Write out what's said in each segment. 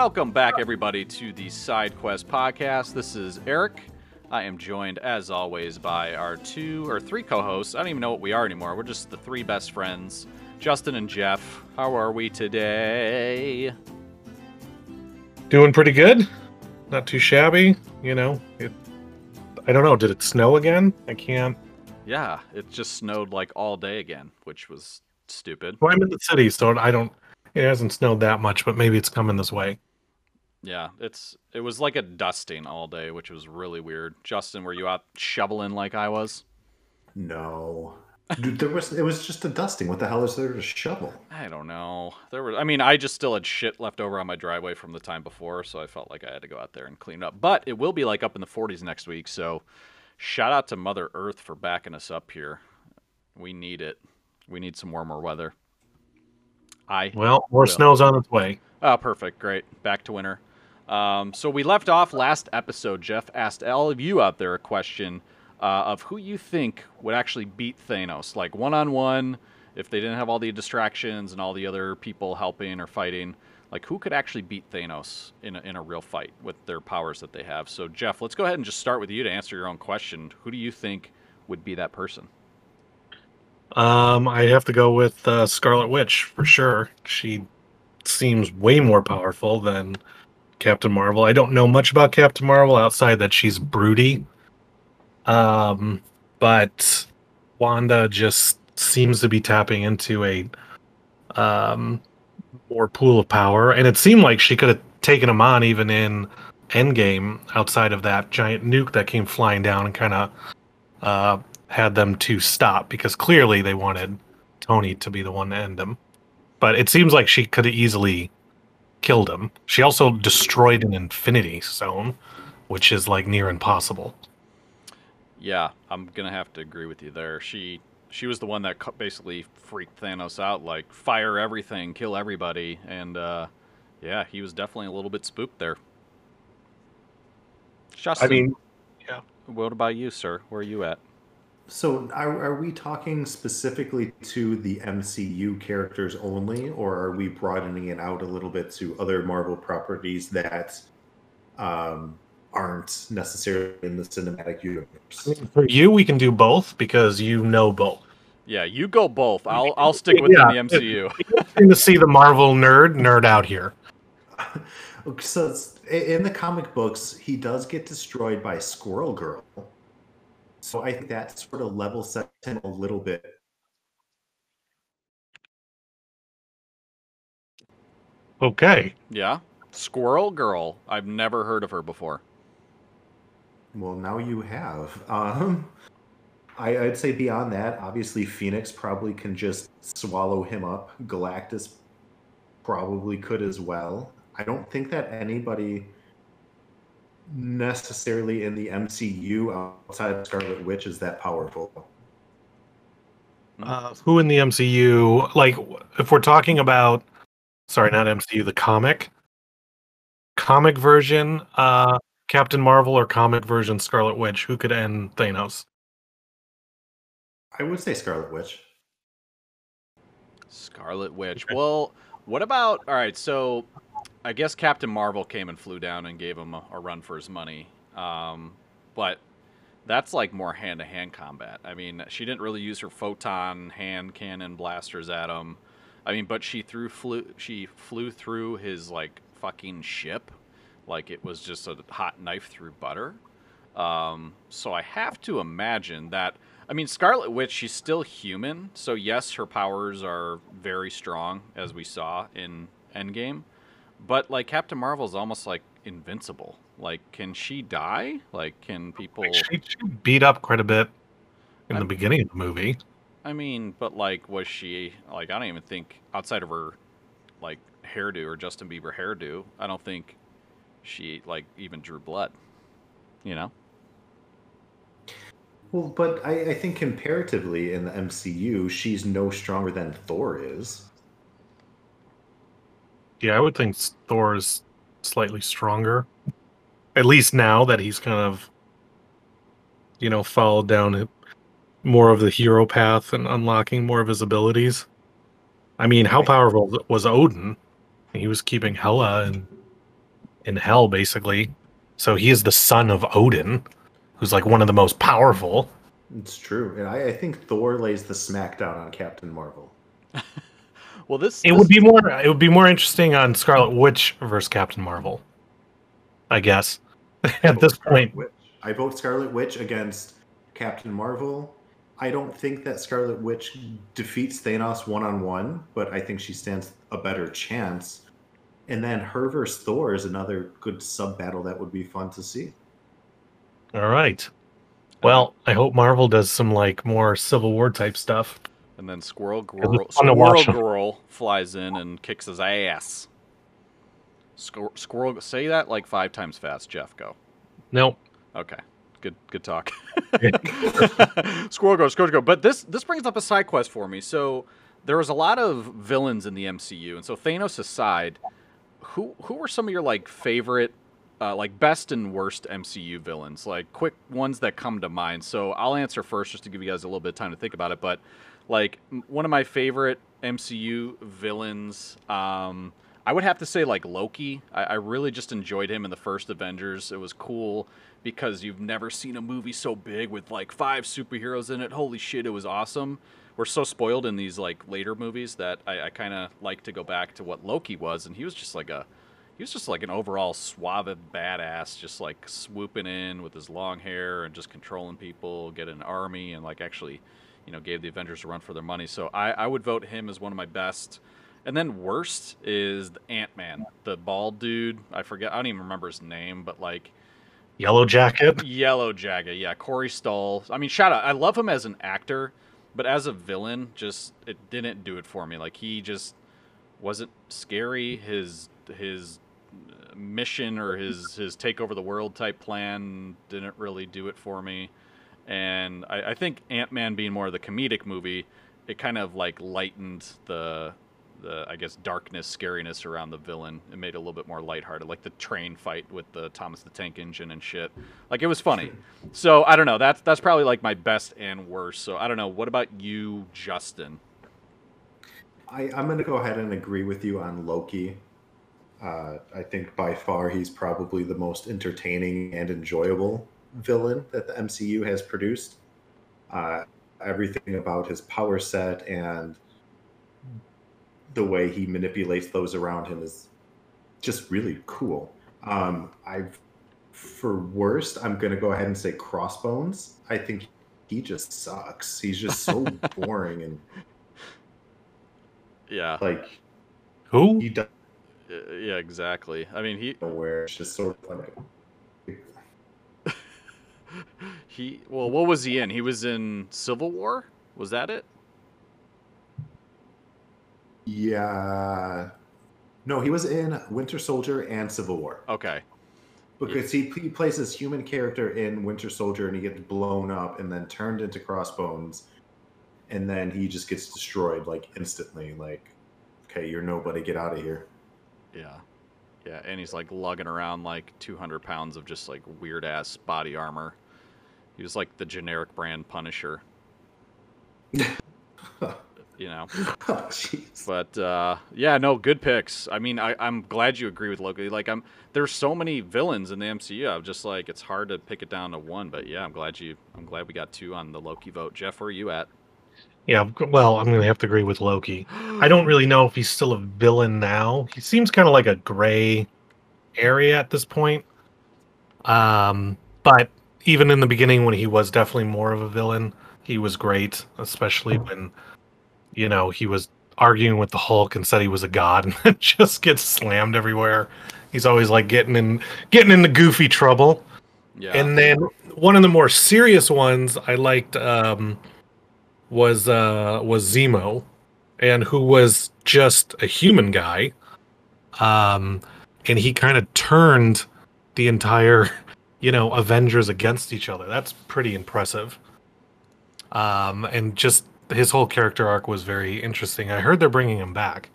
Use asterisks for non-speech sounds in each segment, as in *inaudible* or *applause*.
Welcome back, everybody, to the Side Quest podcast. This is Eric. I am joined, as always, by our two or three co hosts. I don't even know what we are anymore. We're just the three best friends, Justin and Jeff. How are we today? Doing pretty good. Not too shabby. You know, it. I don't know. Did it snow again? I can't. Yeah, it just snowed like all day again, which was stupid. Well, I'm in the city, so I don't. It hasn't snowed that much, but maybe it's coming this way. Yeah, it's it was like a dusting all day, which was really weird. Justin, were you out shoveling like I was? No. Dude, there was it was just a dusting. What the hell is there to shovel? I don't know. There were I mean, I just still had shit left over on my driveway from the time before, so I felt like I had to go out there and clean it up. But it will be like up in the 40s next week, so shout out to Mother Earth for backing us up here. We need it. We need some warmer weather. I Well, more will. snow's on its way. Oh, perfect. Great. Back to winter. Um, so we left off last episode. Jeff asked all of you out there a question uh, of who you think would actually beat Thanos, like one on one, if they didn't have all the distractions and all the other people helping or fighting. Like who could actually beat Thanos in a, in a real fight with their powers that they have? So Jeff, let's go ahead and just start with you to answer your own question. Who do you think would be that person? Um, I have to go with uh, Scarlet Witch for sure. She seems way more powerful than Captain Marvel. I don't know much about Captain Marvel outside that she's broody. Um, but Wanda just seems to be tapping into a um more pool of power, and it seemed like she could have taken him on even in Endgame outside of that giant nuke that came flying down and kind of uh, had them to stop because clearly they wanted Tony to be the one to end him. But it seems like she could have easily killed him. She also destroyed an Infinity Stone, which is like near impossible. Yeah, I'm gonna have to agree with you there. She she was the one that basically freaked Thanos out, like fire everything, kill everybody, and uh, yeah, he was definitely a little bit spooked there. Justin, I mean, yeah. what about you, sir? Where are you at? So are, are we talking specifically to the MCU characters only, or are we broadening it out a little bit to other Marvel properties that um, aren't necessarily in the cinematic universe? for you, we can do both because you know both. Yeah, you go both. I'll I'll stick with Yeah. in the MCU. Interesting to see the Marvel nerd nerd out here. *laughs* So in the comic books, he does get destroyed by Squirrel Girl. So I think that sort of level sets him a little bit. Okay. yeah, Squirrel Girl. I've never heard of her before. Well, now you have. Um, I, I'd say beyond that, obviously Phoenix probably can just swallow him up. Galactus probably could as well. I don't think that anybody necessarily in the MCU outside of Scarlet Witch is that powerful. Uh, who in the MCU? Like, if we're talking about, sorry, not MCU, the comic, comic version, uh, Captain Marvel or comic version Scarlet Witch, who could end Thanos? I would say Scarlet Witch. Scarlet Witch. Well, what about all right? So, I guess Captain Marvel came and flew down and gave him a, a run for his money. Um, but that's like more hand-to-hand combat. I mean, she didn't really use her photon hand cannon blasters at him. I mean, but she threw flew she flew through his like fucking ship, like it was just a hot knife through butter. Um, so I have to imagine that. I mean, Scarlet Witch, she's still human, so yes, her powers are very strong, as we saw in Endgame. But like Captain Marvel's almost like invincible. Like, can she die? Like, can people? Like, she, she beat up quite a bit in the I'm- beginning of the movie. I mean, but like, was she like? I don't even think outside of her, like hairdo or Justin Bieber hairdo, I don't think she like even drew blood. You know? Well, but I, I think comparatively in the MCU, she's no stronger than Thor is. Yeah, I would think Thor is slightly stronger. At least now that he's kind of, you know, followed down more of the hero path and unlocking more of his abilities. I mean, how powerful was Odin? He was keeping Hela in, in hell, basically. So he is the son of Odin, who's like one of the most powerful. It's true, and I, I think Thor lays the smackdown on Captain Marvel. Well, this It this- would be more. It would be more interesting on Scarlet Witch versus Captain Marvel. I guess *laughs* at this point, Witch. I vote Scarlet Witch against Captain Marvel. I don't think that Scarlet Witch defeats Thanos one on one, but I think she stands a better chance. And then her versus Thor is another good sub battle that would be fun to see. all right. Well, I hope Marvel does some like more Civil War type stuff. And then Squirrel Girl, Squirrel. Girl flies in and kicks his ass. Squir- Squirrel, say that like five times fast, Jeff. Go. Nope. Okay. Good good talk. *laughs* *laughs* Squirrel go, squirrel go. But this this brings up a side quest for me. So there was a lot of villains in the MCU, and so Thanos aside, who who were some of your like favorite uh, like best and worst MCU villains? Like quick ones that come to mind. So I'll answer first just to give you guys a little bit of time to think about it. But like one of my favorite MCU villains, um, I would have to say like Loki. I, I really just enjoyed him in the first Avengers. It was cool because you've never seen a movie so big with like five superheroes in it. Holy shit, it was awesome. We're so spoiled in these like later movies that I, I kind of like to go back to what Loki was, and he was just like a he was just like an overall suave badass, just like swooping in with his long hair and just controlling people, get an army, and like actually, you know, gave the Avengers a run for their money. So I, I would vote him as one of my best. And then worst is Ant Man, the bald dude. I forget, I don't even remember his name, but like Yellow Jacket. Yellow Jacket, yeah, Corey Stoll. I mean, shout out. I love him as an actor, but as a villain, just it didn't do it for me. Like he just wasn't scary. His his mission or his his take over the world type plan didn't really do it for me. And I, I think Ant Man being more of the comedic movie, it kind of like lightened the the I guess darkness, scariness around the villain. It made it a little bit more lighthearted, like the train fight with the Thomas the Tank Engine and shit. Like it was funny. *laughs* So I don't know. That's that's probably like my best and worst. So I don't know. What about you, Justin? I, I'm going to go ahead and agree with you on Loki. Uh, I think by far he's probably the most entertaining and enjoyable villain that the MCU has produced. Uh, everything about his power set and the way he manipulates those around him is just really cool. Um, I've for worst, I'm going to go ahead and say Crossbones. I think he just sucks. He's just so *laughs* boring and Yeah, like Who? he doesn't Uh, yeah, exactly. I mean, he know where it's just sort of like he. Well, what was he in? He was in Civil War. Was that it? yeah. No, he was in Winter Soldier and Civil War Okay. because he, he plays this human character in Winter Soldier and he gets blown up and then turned into Crossbones, and then he just gets destroyed like instantly. Like, okay, you're nobody. Get out of here. Yeah. Yeah, and he's like lugging around like 200 pounds of just like weird ass body armor. He was like the generic brand Punisher, you know. *laughs* oh, jeez. But uh, yeah, no, good picks. I mean, I, I'm glad you agree with Loki. Like, I'm there's so many villains in the MCU. I'm just like it's hard to pick it down to one. But yeah, I'm glad you. I'm glad we got two on the Loki vote. Jeff, where are you at? Yeah. Well, I'm gonna have to agree with Loki. I don't really know if he's still a villain now. He seems kind of like a gray area at this point. Um, but even in the beginning, when he was definitely more of a villain, he was great, especially when you know he was arguing with the Hulk and said he was a god, *laughs* and then just gets slammed everywhere. He's always like getting in getting into goofy trouble. Yeah. And then one of the more serious ones I liked um, was uh, was Zemo, and who was just a human guy, um, and he kind of turned the entire, *laughs* you know, Avengers against each other. That's pretty impressive. Um, and just his whole character arc was very interesting. I heard they're bringing him back.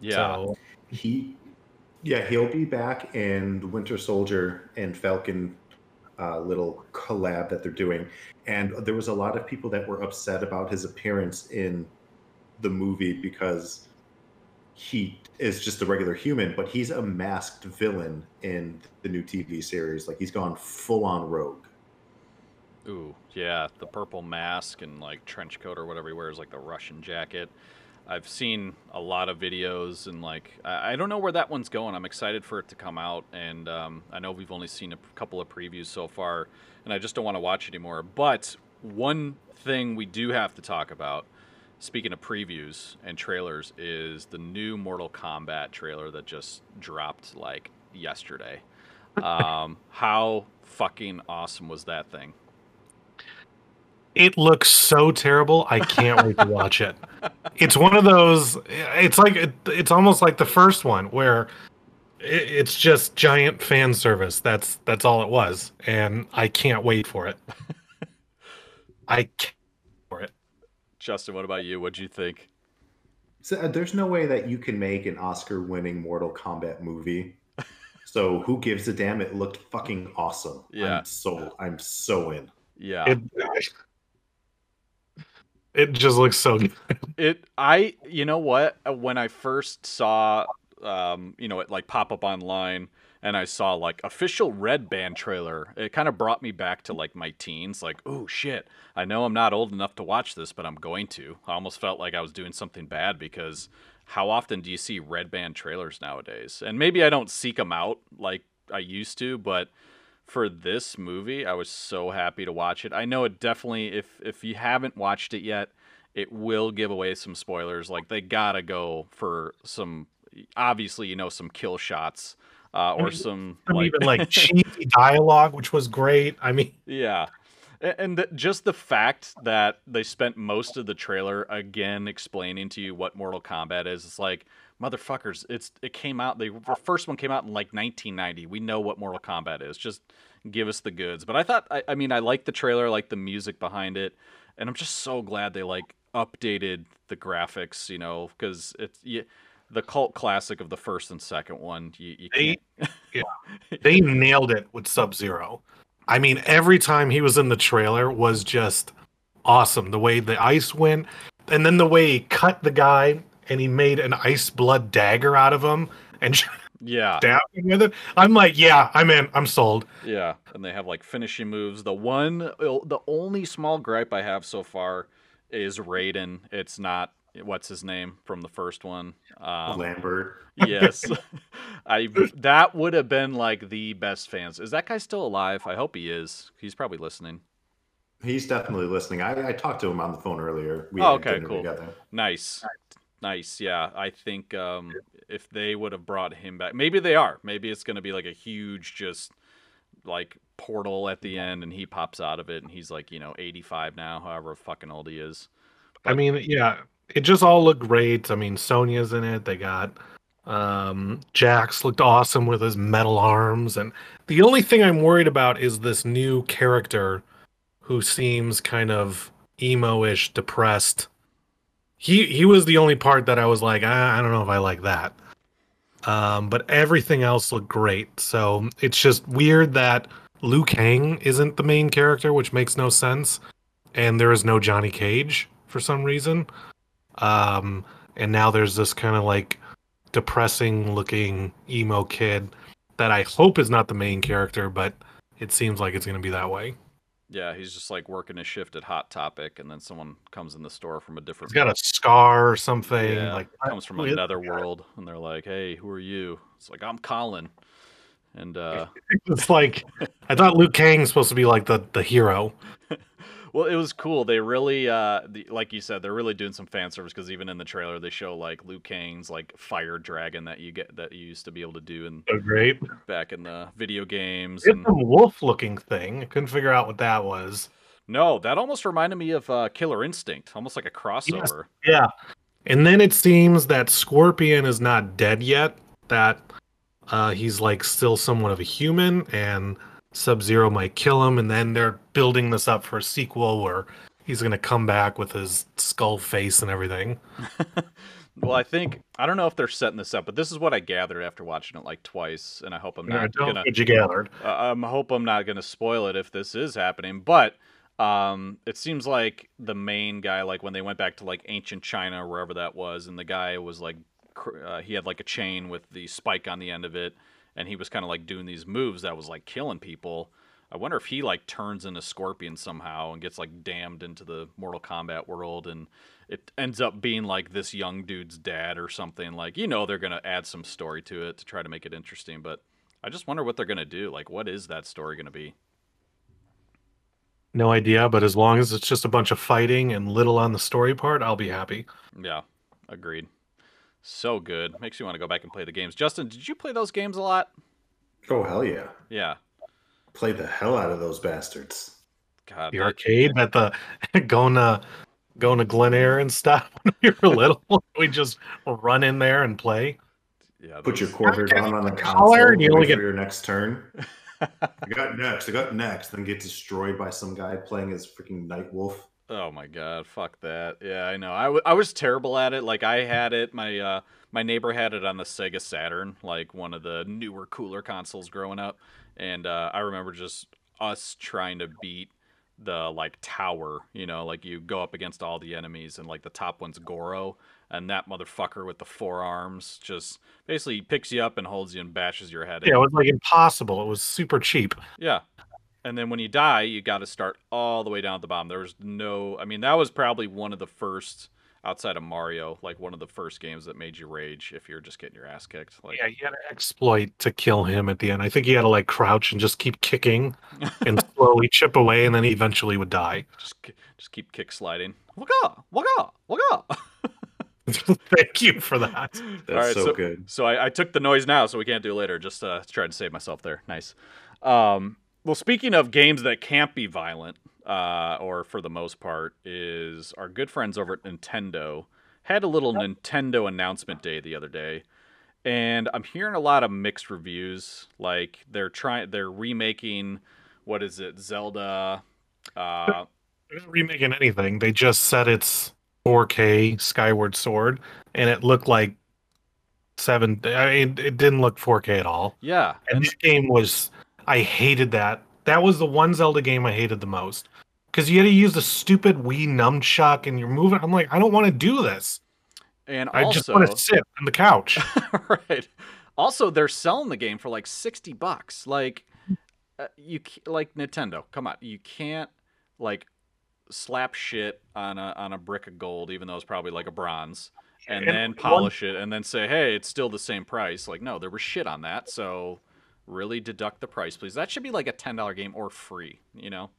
yeah. So, He, yeah, he'll be back in the Winter Soldier and Falcon uh, little collab that they're doing. And there was a lot of people that were upset about his appearance in the movie because he is just a regular human, but he's a masked villain in the new TV series. Like he's gone full on rogue. Ooh, yeah, the purple mask and like trench coat or whatever he wears, like the Russian jacket. I've seen a lot of videos and like I, I don't know where that one's going. I'm excited for it to come out, and um, I know we've only seen a couple of previews so far, and I just don't want to watch anymore. But one thing we do have to talk about, speaking of previews and trailers, is the new Mortal Kombat trailer that just dropped like yesterday. *laughs* Um, how fucking awesome was that thing? It looks so terrible. I can't wait to watch it. It's one of those. It's like it, it's almost like the first one where it, it's just giant fan service. That's that's all it was, and I can't wait for it. I can't for it. Justin, what about you? What'd you think? So uh, there's no way that you can make an Oscar-winning Mortal Kombat movie. So who gives a damn? It looked fucking awesome. Yeah. I'm so I'm so in. Yeah. It it just looks so good. It I you know what? Uh, when I first saw um you know it like pop up online and I saw like official Red Band trailer it kind of brought me back to like my teens like oh shit. I know I'm not old enough to watch this but I'm going to. I almost felt like I was doing something bad because how often do you see Red Band trailers nowadays? And maybe I don't seek them out like I used to but for this movie I was so happy to watch it I know it definitely if if you haven't watched it yet it will give away some spoilers. Like they gotta go for some, obviously you know some kill shots uh, or mean, some Some like, even like *laughs* cheesy dialogue, which was great. I mean, yeah, and th- just the fact that they spent most of the trailer again explaining to you what Mortal Kombat is. It's like motherfuckers. It's it came out. The oh. first one came out in like 1990. We know what Mortal Kombat is. Just give us the goods. But I thought, I, I mean, I like the trailer, I like the music behind it, and I'm just so glad they like updated the graphics. You know, because it's yeah, the cult classic of the first and second one. You, you They- can't. *laughs* they nailed it with Sub Zero. I mean, every time he was in the trailer was just awesome. The way the ice went, and then the way he cut the guy and he made an ice blood dagger out of him and *laughs* yeah, stabbed him with it. I'm like, yeah, I'm in. I'm sold. Yeah, and they have like finishing moves. The one, the only small gripe I have so far is Raiden. It's not what's his name from the first one. Um, Lambert. yes, *laughs* *laughs* I that would have been like the best fans. Is that guy still alive? I hope he is. He's probably listening. He's definitely listening. I, I talked to him on the phone earlier. We Oh, okay, cool. Together. Nice. Nice. Yeah. I think um, if they would have brought him back, maybe they are. Maybe it's going to be like a huge, just like portal at the end and he pops out of it and he's like, you know, 85 now, however fucking old he is. I mean, yeah, it just all looked great. I mean, Sonya's in it. They got um Jax looked awesome with his metal arms and the only thing I'm worried about is this new character who seems kind of emo-ish, depressed. He he was the only part that I was like, I, I don't know if I like that. Um, but everything else looked great. So it's just weird that Liu Kang isn't the main character, which makes no sense. And there is no Johnny Cage for some reason. Um, and now there's this kind of like depressing looking emo kid that I hope is not the main character, but it seems like it's going to be that way. Yeah, he's just like working a shift at Hot Topic, and then someone comes in the store from a He's different. got a scar or something. yeah, Like comes from another *laughs* world, and they're like, "Hey, who are you?" It's like I'm Colin, and uh, *laughs* It's like I thought Liu Kang's supposed to be like the the hero. *laughs* Well, it was cool. They really, uh, the, like you said, they're really doing some fan service because even in the trailer, they show like Liu Kang's like fire dragon that you get that you used to be able to do in So great. back in the video games. It's And some wolf looking thing. I couldn't figure out what that was. no, that almost reminded me of uh, Killer Instinct, almost like a crossover. Yeah. And then it seems that Scorpion is not dead yet, that uh, he's like still somewhat of a human and Sub Zero might kill him. And then they're building this up for a sequel where he's going to come back with his skull face and everything. *laughs* Well, I think I don't know if they're setting this up, but this is what I gathered after watching it like twice, and I hope I'm not gonna. what you gathered. Uh, I hope I'm not going to spoil it if this is happening, but um, it seems like the main guy, like when they went back to like ancient China, or wherever that was, and the guy was like cr- uh, he had like a chain with the spike on the end of it, and he was kind of like doing these moves that was like killing people. I wonder if he like turns into Scorpion somehow and gets like damned into the Mortal Kombat world, and it ends up being like this young dude's dad or something. Like you know they're gonna add some story to it to try to make it interesting, but I just wonder what they're gonna do. Like, what is that story gonna be? No idea, but as long as it's just a bunch of fighting and little on the story part, I'll be happy. Yeah, agreed. So good. Makes you want to go back and play the games. Justin, did you play those games a lot? Oh hell yeah! Yeah. Play the hell out of those bastards. God. The that- arcade at the *laughs* going to going to Glen Air and stuff *laughs* when we were *laughs* little. we just run in there and play. yeah. Put your quarter down on the collar, console. and you wait only for get- your next turn. I got next. I got next. Then get destroyed by some guy playing as freaking Night Wolf. Oh my god, fuck that. Yeah, I know. I, w- I was terrible at it. Like I had it. My uh my neighbor had it on the Sega Saturn, like one of the newer, cooler consoles growing up. And uh, I remember just us trying to beat the like tower. You know, like you go up against all the enemies, and like the top one's Goro, and that motherfucker with the four arms just basically picks you up and holds you and bashes your head. in. Yeah, it was like impossible. It was super cheap. Yeah. And then when you die, you got to start all the way down at the bottom. There was no, I mean, that was probably one of the first, outside of Mario, like one of the first games that made you rage if you're just getting your ass kicked. Like, Yeah, you had to exploit to kill him at the end. I think you had to like crouch and just keep kicking *laughs* and slowly chip away, and then he eventually would die. just, just keep kick sliding. Waka, waka, waka. Thank you for that. *laughs* That's Alright, so, so- good. So I, I took the noise now, so we can't do it later. Just uh, trying to save myself there. Nice. Um, well, speaking of games that can't be violent, uh, or for the most part, is our good friends over at Nintendo had a little Nintendo announcement day the other day, and I'm hearing a lot of mixed reviews. Like they're trying, they're remaking, what is it, Zelda? Uh, They're not remaking anything. They just said it's 4K Skyward Sword, and it looked like seven. I mean, it didn't look 4K at all. yeah, And and this game was, I hated that. That was the one Zelda game I hated the most because you had to use the stupid Wii nunchuck and you're moving. I'm like, I don't want to do this. and I just want to sit on the couch. *laughs* right. Also, they're selling the game for like sixty bucks. Like, uh, you like Nintendo. Come on, you can't like slap shit on a on a brick of gold, even though it's probably like a bronze, and, And then one- polish it, and then say, hey, it's still the same price. Like, no, there was shit on that, so really deduct the price, please. That should be like a ten dollar game or free. You know?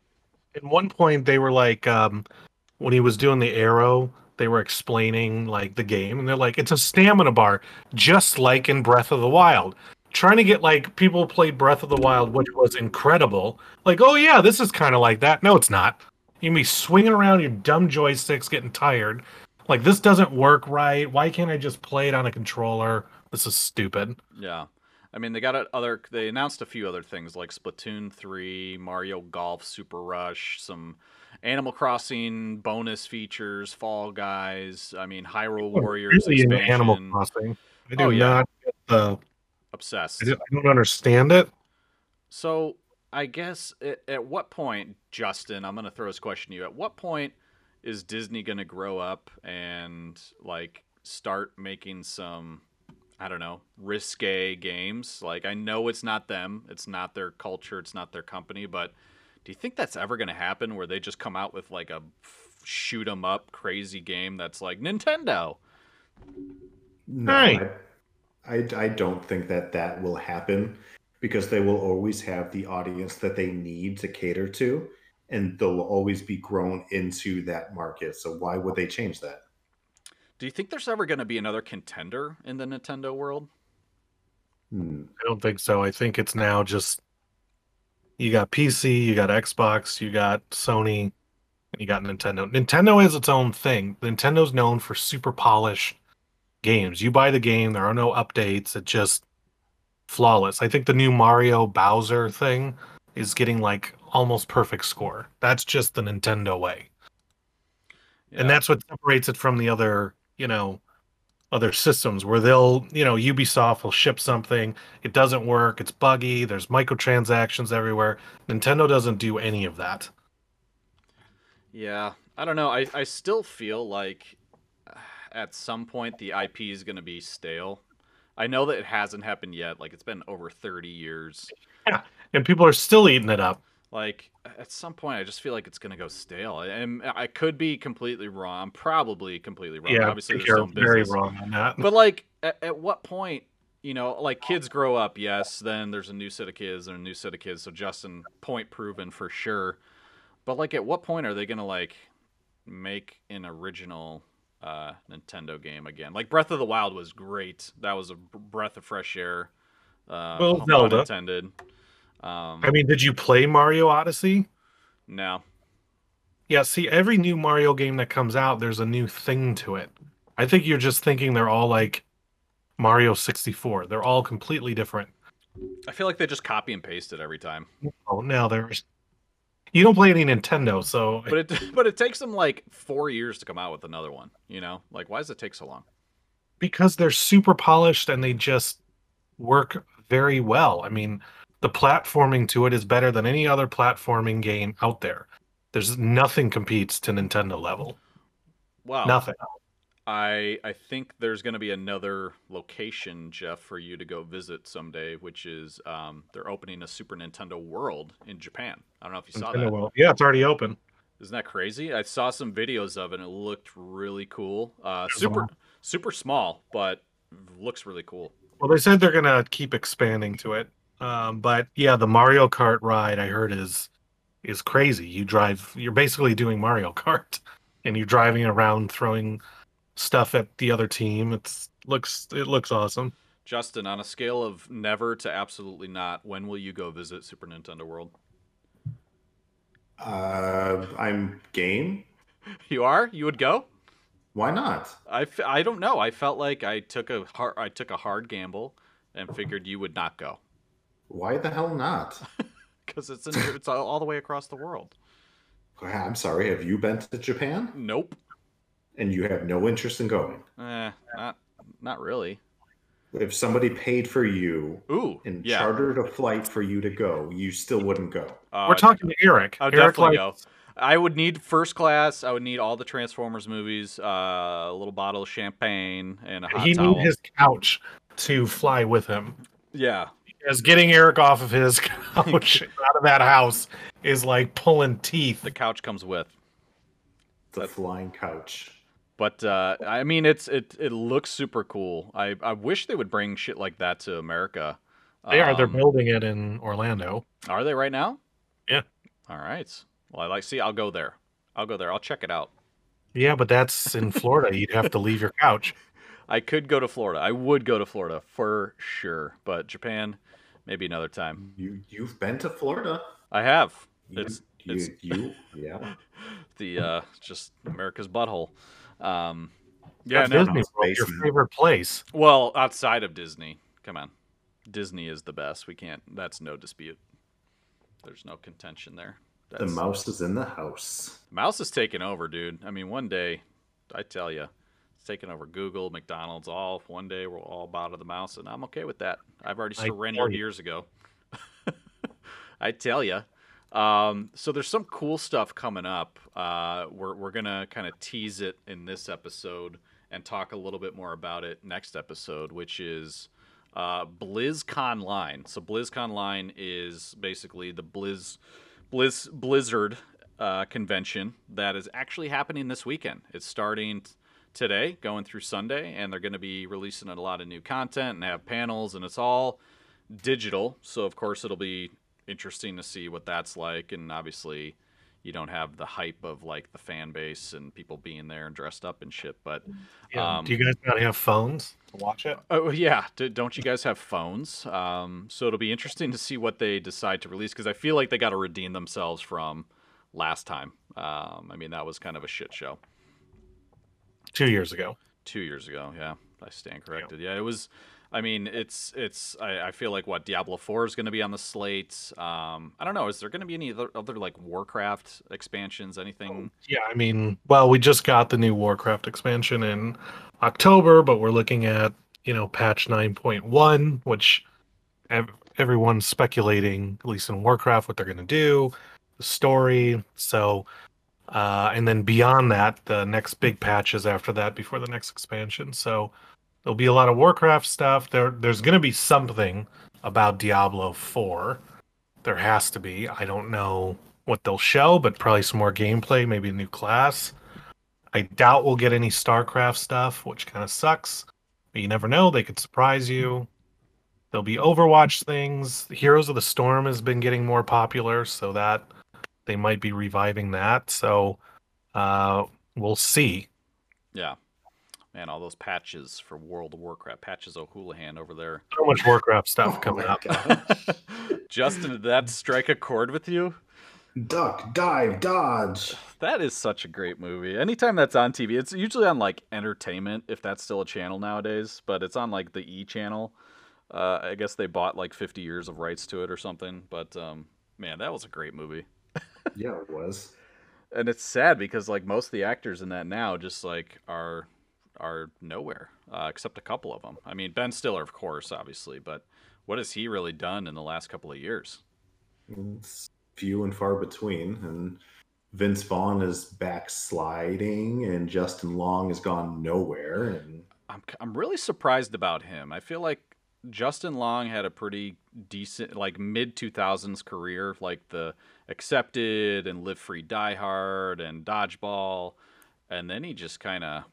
At one point, they were like, um, when he was doing the arrow, they were explaining like the game, and they're like, it's a stamina bar, just like in Breath of the Wild. Trying to get like people who played Breath of the Wild, which was incredible. Like, oh yeah, this is kind of like that. No, it's not. You can be swinging around your dumb joysticks, getting tired. Like this doesn't work right. Why can't I just play it on a controller? This is stupid. Yeah. I mean, they got other. They announced a few other things like Splatoon three, Mario Golf Super Rush, some Animal Crossing bonus features, Fall Guys. I mean, Hyrule oh, Warriors Really expansion. Animal Crossing. I oh, do Oh, yeah. not get the. Obsessed. I, do, I don't understand it. So I guess at, at what point, Justin? I'm gonna throw this question to you. At what point is Disney gonna grow up and like start making some? I don't know, risque games. Like I know it's not them, it's not their culture, it's not their company, but do you think that's ever going to happen where they just come out with like a shoot 'em up crazy game that's like Nintendo? No, Right. I, I, I don't think that that will happen because they will always have the audience that they need to cater to, and they'll always be grown into that market. So why would they change that? Do you think there's ever going to be another contender in the Nintendo world? Hmm. I don't think so. I think it's now just you got PC, you got Xbox, you got Sony, and you got Nintendo. Nintendo is its own thing. Nintendo's known for super polished games. You buy the game, there are no updates. It's just flawless. I think the new Mario Bowser thing is getting like almost perfect score. That's just the Nintendo way. Yeah. And that's what separates it from the other, you know, other systems where they'll, you know, Ubisoft will ship something, it doesn't work, it's buggy, there's microtransactions everywhere. Nintendo doesn't do any of that. Yeah, I don't know. I, I still feel like uh, at some point the IP is going to be stale. I know that it hasn't happened yet. Like it's been over 30 years. yeah and people are still eating it up. Like at some point, I just feel like it's going to go stale. And I could be completely wrong. I'm probably completely wrong. Yeah, Obviously, I there's think you're very business. wrong on that. But like, at, at what point, you know, like kids grow up, yes, then there's a new set of kids and a new set of kids. So Justin, point proven for sure. But like, at what point are they gonna like make an original uh, Nintendo game again? Like Breath of the Wild was great. That was a breath of fresh air. Uh, Well, Zelda. intended. Um, I mean, did you play Mario Odyssey? no. Yeah, see, every new Mario game that comes out, there's a new thing to it. I think you're just thinking they're all like Mario 64. They're all completely different. I feel like they just copy and paste it every time. Oh, now there's. You don't play any Nintendo, so *laughs* But it *laughs* but it takes them like four years to come out with another one. You know, like why does it take so long? because they're super polished and they just work very well. I mean, the platforming to it is better than any other platforming game out there. There's nothing competes to Nintendo level. Wow. Nothing. I I think there's going to be another location, Jeff, for you to go visit someday, which is um, they're opening a Super Nintendo World in Japan. I don't know if you saw Nintendo that. World. Yeah, it's already open. Isn't that crazy? I saw some videos of it. and It looked really cool. Uh, super super small, but looks really cool. Well, they said they're gonna keep expanding to it. Um, but yeah, the Mario Kart ride I heard is is crazy. You drive. You're basically doing Mario *laughs* Kart, and you're driving around throwing stuff at the other team. It's looks it looks awesome. Justin, on a scale of never to absolutely not, when will you go visit Super Nintendo World? Uh, I'm game. *laughs* You are? You would go? Why not? I, f- I don't know. I felt like I took a hard I took a hard gamble and figured you would not go Why the hell not? *laughs* because it's in, it's all, all the way across the world. I'm sorry. Have you been to Japan Nope. and you have no interest in going? Eh, not not really. If somebody paid for you Ooh, and yeah. chartered a flight for you to go, you still wouldn't go. Uh, We're talking to Eric. I would Eric definitely likes- go. I would need first class. I would need all the Transformers movies, uh, a little bottle of champagne, and a hot he towel. need his couch to fly with him. Yeah, As getting Eric off of his *laughs* couch out of that house is like pulling teeth. the couch comes with. The That's- flying couch. But uh, I mean, it's it it looks super cool. I I wish they would bring shit like that to America. They are. They're Um, building it in Orlando. Are they right now? Yeah. All right. Well, I like. See, I'll go there. I'll go there. I'll check it out. Yeah, but that's in Florida. You'd have to leave your couch. *laughs* I could go to Florida. I would go to Florida for sure. But Japan, maybe another time. You you've been to Florida. I have. It's you, it's you yeah. *laughs* the uh, just America's butthole. Um, yeah. No, Disney no. World, your favorite place. well, outside of Disney, come on. Disney is the best. We can't. That's no dispute. There's no contention there. The mouse is in the house. Mouse is taking over, dude. I mean, one day, I tell you, it's taking over Google, McDonald's, all. One day, we're all bow to the mouse, and I'm okay with that. I've already surrendered years ago. *laughs* I tell you. Um, so there's some cool stuff coming up. Uh, we're we're gonna kind of tease it in this episode and talk a little bit more about it next episode, which is uh, BlizzConline. So BlizzConline is basically the Blizz Blizz Blizzard uh, convention that is actually happening this weekend. It's starting today, going through Sunday, and they're going to be releasing a lot of new content and have panels, and it's all digital. So of course it'll be interesting to see what that's like, and obviously you don't have the hype of like the fan base and people being there and dressed up and shit, but Yeah. Um, Do you guys not have phones to watch it? Oh yeah, D- don't you guys have phones? Um, so it'll be interesting to see what they decide to release because I feel like they got to redeem themselves from last time. Um, I mean that was kind of a shit show Two years ago. two years ago. Yeah, I stand corrected. Yeah, it was. I mean, it's it's. I, I feel like what Diablo Four is going to be on the slate. Um, I don't know. Is there going to be any other, other like Warcraft expansions? Anything? Yeah, I mean, well, we just got the new Warcraft expansion in October, but we're looking at, you know, patch 9.1, which ev- everyone's speculating, at least in Warcraft, what they're going to do, the story. So Uh, and then beyond that, the next big patch is after that before the next expansion. So there'll be a lot of Warcraft stuff. There, there's going to be something about Diablo 4. There has to be. I don't know what they'll show, but probably some more gameplay, maybe a new class. I doubt we'll get any StarCraft stuff, which kind of sucks. But you never know; they could surprise you. There'll be Overwatch things. Heroes of the Storm has been getting more popular, so that they might be reviving that. So uh, we'll see. Yeah. Man, all those patches for World of Warcraft, patches O'Houlihan over there. So much Warcraft stuff Oh coming my up. *laughs* Justin, did that strike a chord with you? Duck, dive, dodge. That is such a great movie. Anytime that's on TV, it's usually on like entertainment, if that's still a channel nowadays, but it's on like the E channel. Uh, I guess they bought like 50 years of rights to it or something. But um, man, that was a great movie. Yeah, it was. And it's sad because like most of the actors in that now just like are are nowhere, uh, except a couple of them. I mean, Ben Stiller, of course, obviously, but what has he really done in the last couple of years? It's few and far between. And Vince Vaughn is backsliding, and Justin Long has gone nowhere. And I'm I'm really surprised about him. I feel like Justin Long had a pretty decent like mid 2000s career, like the Accepted and Live Free Die Hard and Dodgeball, and then he just kind of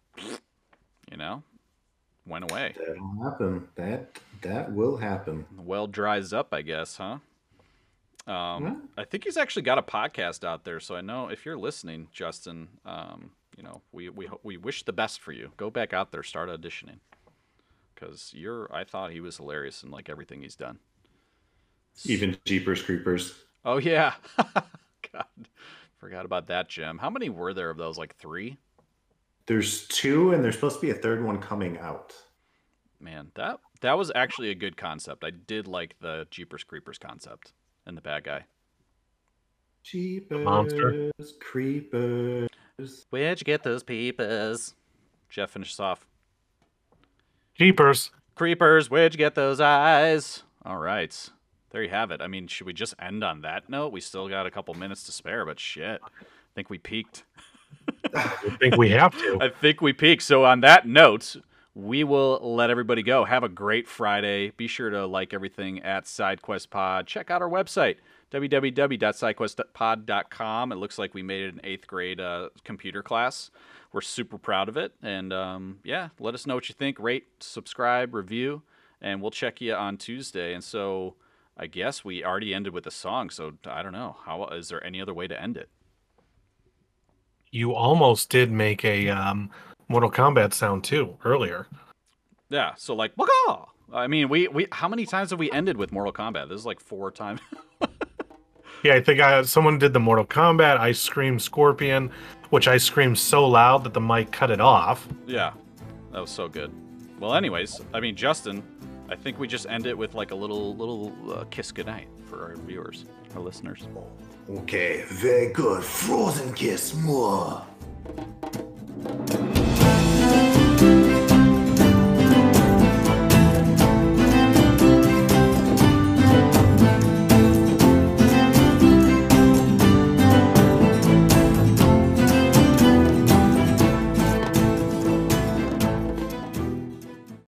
you know went away. that'll happen. That that will happen. The well dries up, I guess, huh? Um, Yeah. I think he's actually got a podcast out there, so I know if you're listening, Justin, um, you know, we we we wish the best for you. Go back out there, start auditioning, because you're. I thought he was hilarious in like everything he's done. Even Jeepers Creepers. Oh yeah, *laughs* God, forgot about that, Jim. How many were there of those? Like three? There's two, and there's supposed to be a third one coming out. Man, that that was actually a good concept. I did like the Jeepers Creepers concept and the bad guy. Jeepers monster. Creepers. Where'd you get those peepers? Jeff, finish us off. Jeepers. Creepers, where'd you get those eyes? All right. There you have it. I mean, should we just end on that note? We still got a couple minutes to spare, but shit. I think we peaked. I think we have to. *laughs* I think we peaked. So, on that note, we will let everybody go. Have a great Friday. Be sure to like everything at SideQuest Pod. Check out our website, www.sidequestpod.com. It looks like we made it an eighth grade uh, computer class. We're super proud of it. And um, yeah, let us know what you think. Rate, subscribe, review, and we'll check you on Tuesday. And so I guess we already ended with a song. So I don't know. How is there any other way to end it? You almost did make a um, Mortal Kombat sound too earlier. Yeah, so like, "Waka!" I mean, we we how many times have we ended with Mortal Kombat? This is like four times. *laughs* Yeah, I think I, someone did the Mortal Kombat. I screamed Scorpion, which I screamed so loud that the mic cut it off. yeah, that was so good. Well, anyways, I mean, Justin, I think we just end it with like a little little uh, kiss goodnight for our viewers, our listeners. Okay, very good. Frozen kiss more.